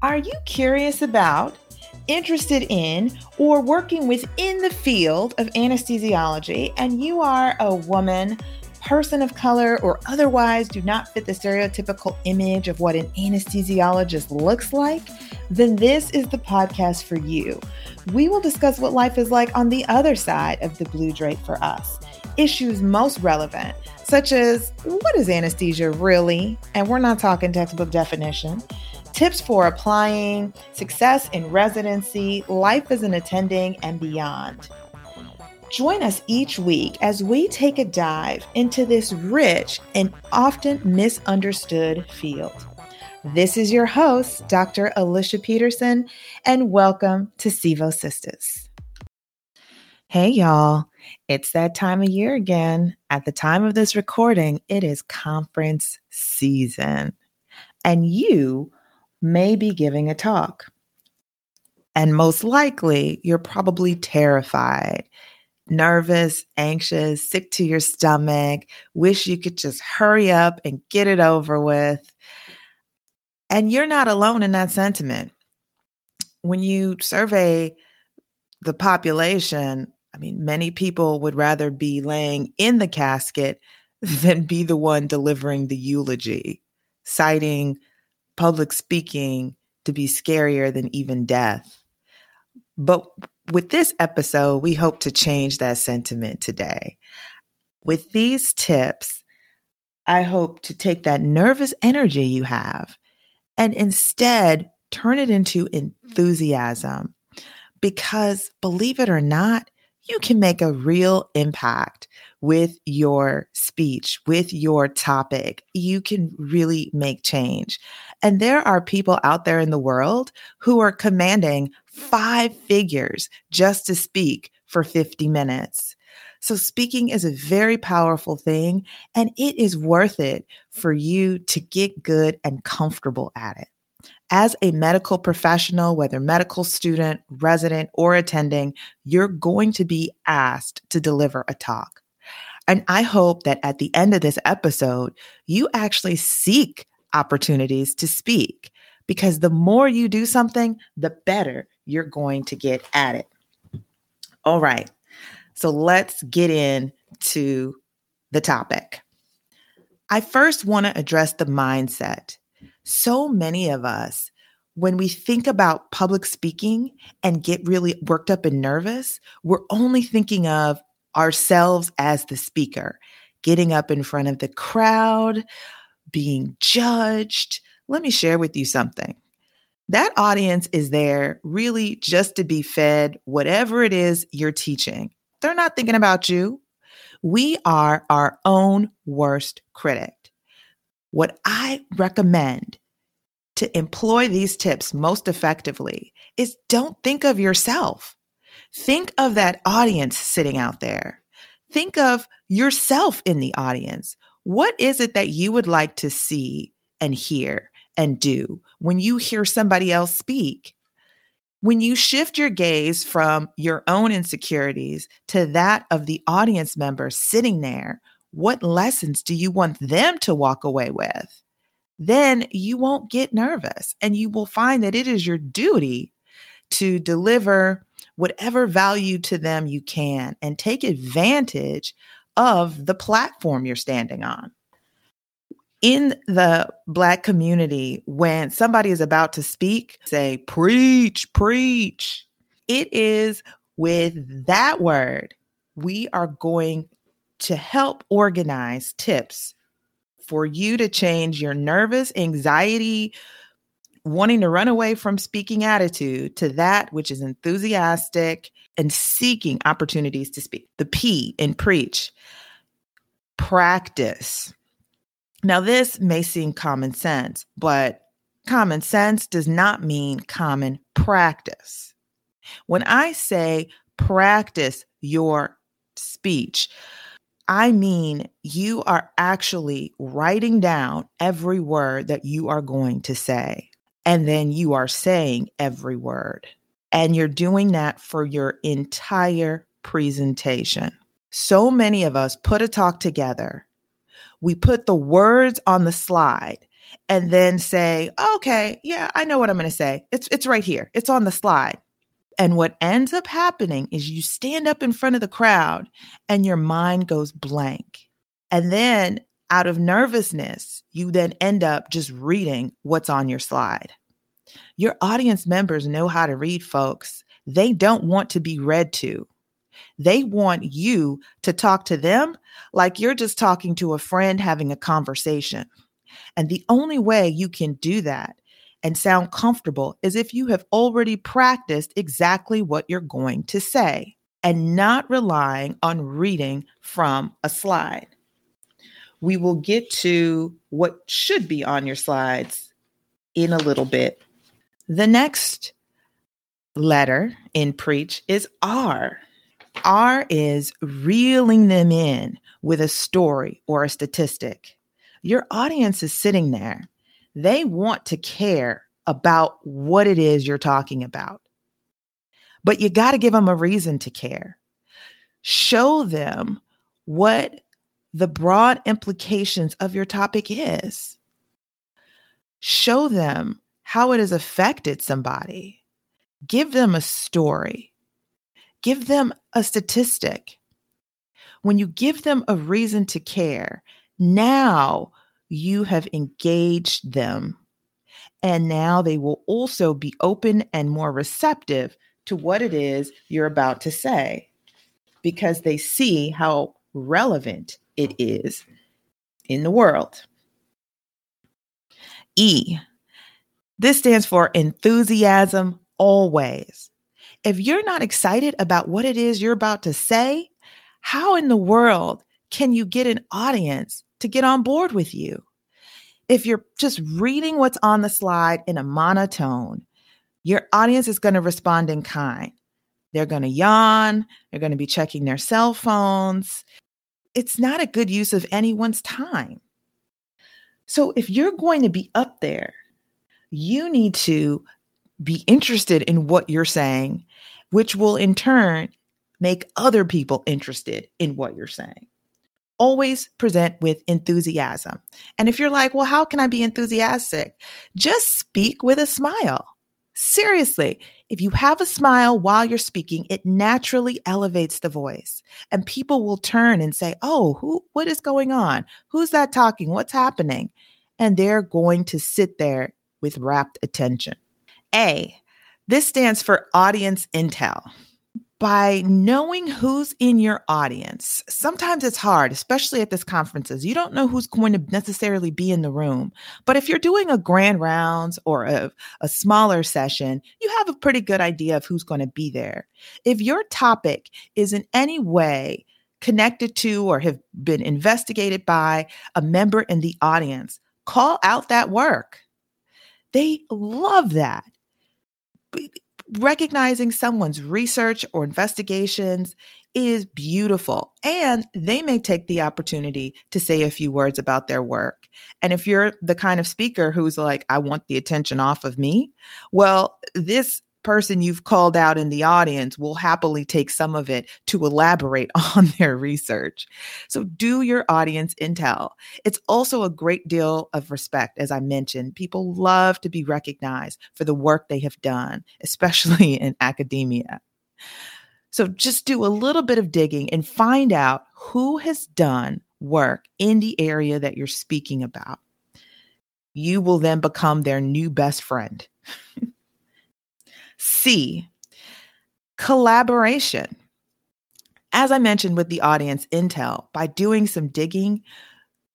Are you curious about, interested in, or working within the field of anesthesiology and you are a woman? person of color or otherwise do not fit the stereotypical image of what an anesthesiologist looks like, then this is the podcast for you. We will discuss what life is like on the other side of the blue drape for us, issues most relevant, such as what is anesthesia really? And we're not talking textbook definition. Tips for applying, success in residency, life as an attending, and beyond. Join us each week as we take a dive into this rich and often misunderstood field. This is your host, Dr. Alicia Peterson, and welcome to Sevo Sisters. Hey, y'all. It's that time of year again. At the time of this recording, it is conference season, and you may be giving a talk. And most likely, you're probably terrified nervous, anxious, sick to your stomach, wish you could just hurry up and get it over with. And you're not alone in that sentiment. When you survey the population, I mean, many people would rather be laying in the casket than be the one delivering the eulogy, citing public speaking to be scarier than even death. But with this episode, we hope to change that sentiment today. With these tips, I hope to take that nervous energy you have and instead turn it into enthusiasm. Because believe it or not, you can make a real impact with your speech, with your topic. You can really make change. And there are people out there in the world who are commanding five figures just to speak for 50 minutes. So, speaking is a very powerful thing, and it is worth it for you to get good and comfortable at it. As a medical professional, whether medical student, resident, or attending, you're going to be asked to deliver a talk. And I hope that at the end of this episode, you actually seek opportunities to speak because the more you do something, the better you're going to get at it. All right. So let's get into the topic. I first want to address the mindset. So many of us, when we think about public speaking and get really worked up and nervous, we're only thinking of ourselves as the speaker, getting up in front of the crowd, being judged. Let me share with you something. That audience is there really just to be fed whatever it is you're teaching. They're not thinking about you. We are our own worst critic. What I recommend to employ these tips most effectively is don't think of yourself. Think of that audience sitting out there. Think of yourself in the audience. What is it that you would like to see and hear and do when you hear somebody else speak? When you shift your gaze from your own insecurities to that of the audience member sitting there, what lessons do you want them to walk away with? Then you won't get nervous and you will find that it is your duty to deliver whatever value to them you can and take advantage of the platform you're standing on. In the Black community, when somebody is about to speak, say, preach, preach. It is with that word, we are going to help organize tips for you to change your nervous anxiety, wanting to run away from speaking attitude to that which is enthusiastic and seeking opportunities to speak. The P in preach, practice. Now, this may seem common sense, but common sense does not mean common practice. When I say practice your speech, I mean you are actually writing down every word that you are going to say. And then you are saying every word. And you're doing that for your entire presentation. So many of us put a talk together. We put the words on the slide and then say, okay, yeah, I know what I'm going to say. It's, it's right here, it's on the slide. And what ends up happening is you stand up in front of the crowd and your mind goes blank. And then out of nervousness, you then end up just reading what's on your slide. Your audience members know how to read, folks. They don't want to be read to. They want you to talk to them like you're just talking to a friend having a conversation. And the only way you can do that and sound comfortable is if you have already practiced exactly what you're going to say and not relying on reading from a slide. We will get to what should be on your slides in a little bit. The next letter in preach is R. R is reeling them in with a story or a statistic. Your audience is sitting there. They want to care about what it is you're talking about. But you got to give them a reason to care. Show them what the broad implications of your topic is. Show them how it has affected somebody. Give them a story. Give them a statistic. When you give them a reason to care, now you have engaged them. And now they will also be open and more receptive to what it is you're about to say because they see how relevant it is in the world. E. This stands for enthusiasm always. If you're not excited about what it is you're about to say, how in the world can you get an audience to get on board with you? If you're just reading what's on the slide in a monotone, your audience is going to respond in kind. They're going to yawn, they're going to be checking their cell phones. It's not a good use of anyone's time. So if you're going to be up there, you need to be interested in what you're saying, which will in turn make other people interested in what you're saying. Always present with enthusiasm. And if you're like, well, how can I be enthusiastic? Just speak with a smile. Seriously, if you have a smile while you're speaking, it naturally elevates the voice. And people will turn and say, "Oh, who what is going on? Who's that talking? What's happening?" And they're going to sit there with rapt attention. A. This stands for audience intel by knowing who's in your audience. Sometimes it's hard, especially at this conferences. You don't know who's going to necessarily be in the room. But if you're doing a grand rounds or a, a smaller session, you have a pretty good idea of who's going to be there. If your topic is in any way connected to or have been investigated by a member in the audience, call out that work. They love that recognizing someone's research or investigations is beautiful. And they may take the opportunity to say a few words about their work. And if you're the kind of speaker who's like, I want the attention off of me, well, this person you've called out in the audience will happily take some of it to elaborate on their research. So do your audience intel. It's also a great deal of respect, as I mentioned. People love to be recognized for the work they have done, especially in academia. So just do a little bit of digging and find out who has done work in the area that you're speaking about. You will then become their new best friend. C, collaboration. As I mentioned with the audience intel, by doing some digging,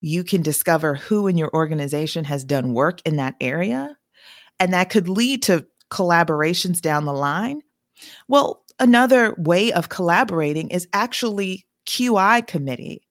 you can discover who in your organization has done work in that area. And that could lead to collaborations down the line. Well, another way of collaborating is actually QI committee.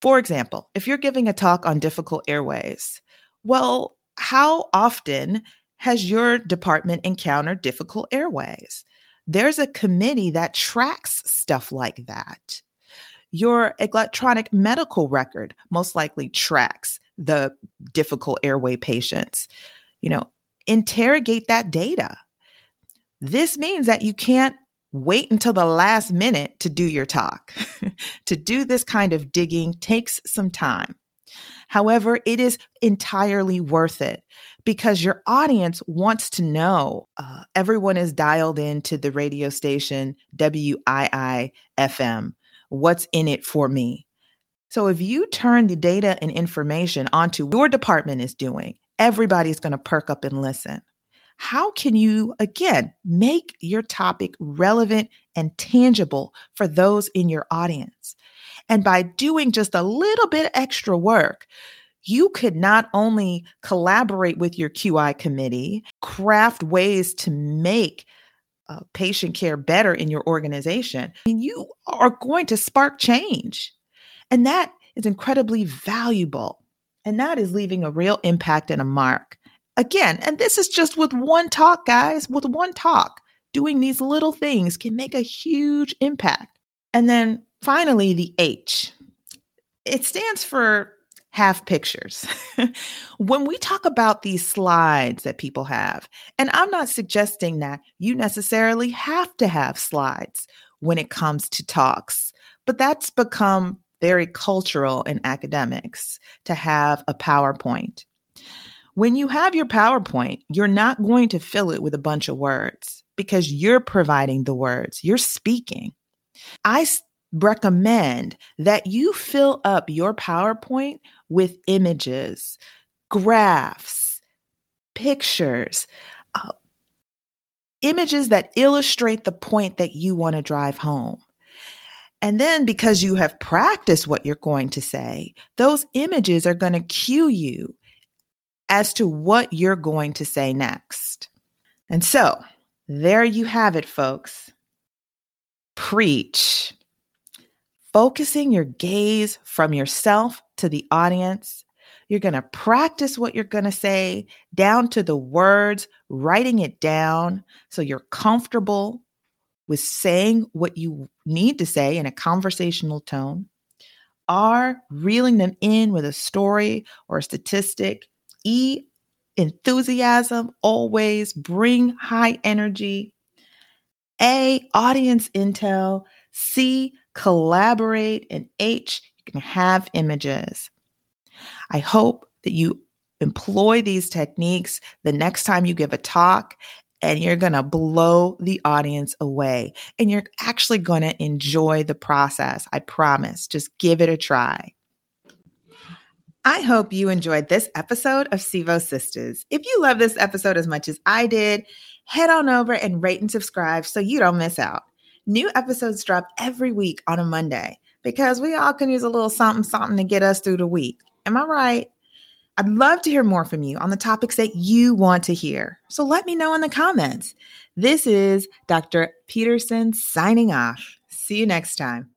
For example, if you're giving a talk on difficult airways, well, how often has your department encountered difficult airways? There's a committee that tracks stuff like that. Your electronic medical record most likely tracks the difficult airway patients. You know, interrogate that data. This means that you can't wait until the last minute to do your talk. to do this kind of digging takes some time. However, it is entirely worth it because your audience wants to know. Uh, everyone is dialed into the radio station WII FM. What's in it for me? So if you turn the data and information onto your department is doing, everybody's going to perk up and listen. How can you, again, make your topic relevant and tangible for those in your audience? And by doing just a little bit extra work, you could not only collaborate with your QI committee, craft ways to make uh, patient care better in your organization, I mean, you are going to spark change. And that is incredibly valuable. And that is leaving a real impact and a mark. Again, and this is just with one talk, guys, with one talk. Doing these little things can make a huge impact. And then finally, the H. It stands for have pictures. when we talk about these slides that people have, and I'm not suggesting that you necessarily have to have slides when it comes to talks, but that's become very cultural in academics to have a PowerPoint. When you have your PowerPoint, you're not going to fill it with a bunch of words because you're providing the words, you're speaking. I recommend that you fill up your PowerPoint with images, graphs, pictures, uh, images that illustrate the point that you want to drive home. And then because you have practiced what you're going to say, those images are going to cue you as to what you're going to say next. And so there you have it, folks. Preach. Focusing your gaze from yourself to the audience. You're going to practice what you're going to say down to the words, writing it down so you're comfortable with saying what you need to say in a conversational tone. R, reeling them in with a story or a statistic E, enthusiasm, always bring high energy. A, audience intel. C, collaborate. And H, you can have images. I hope that you employ these techniques the next time you give a talk and you're going to blow the audience away and you're actually going to enjoy the process. I promise. Just give it a try. I hope you enjoyed this episode of Sevo Sisters. If you love this episode as much as I did, head on over and rate and subscribe so you don't miss out. New episodes drop every week on a Monday because we all can use a little something, something to get us through the week. Am I right? I'd love to hear more from you on the topics that you want to hear. So let me know in the comments. This is Dr. Peterson signing off. See you next time.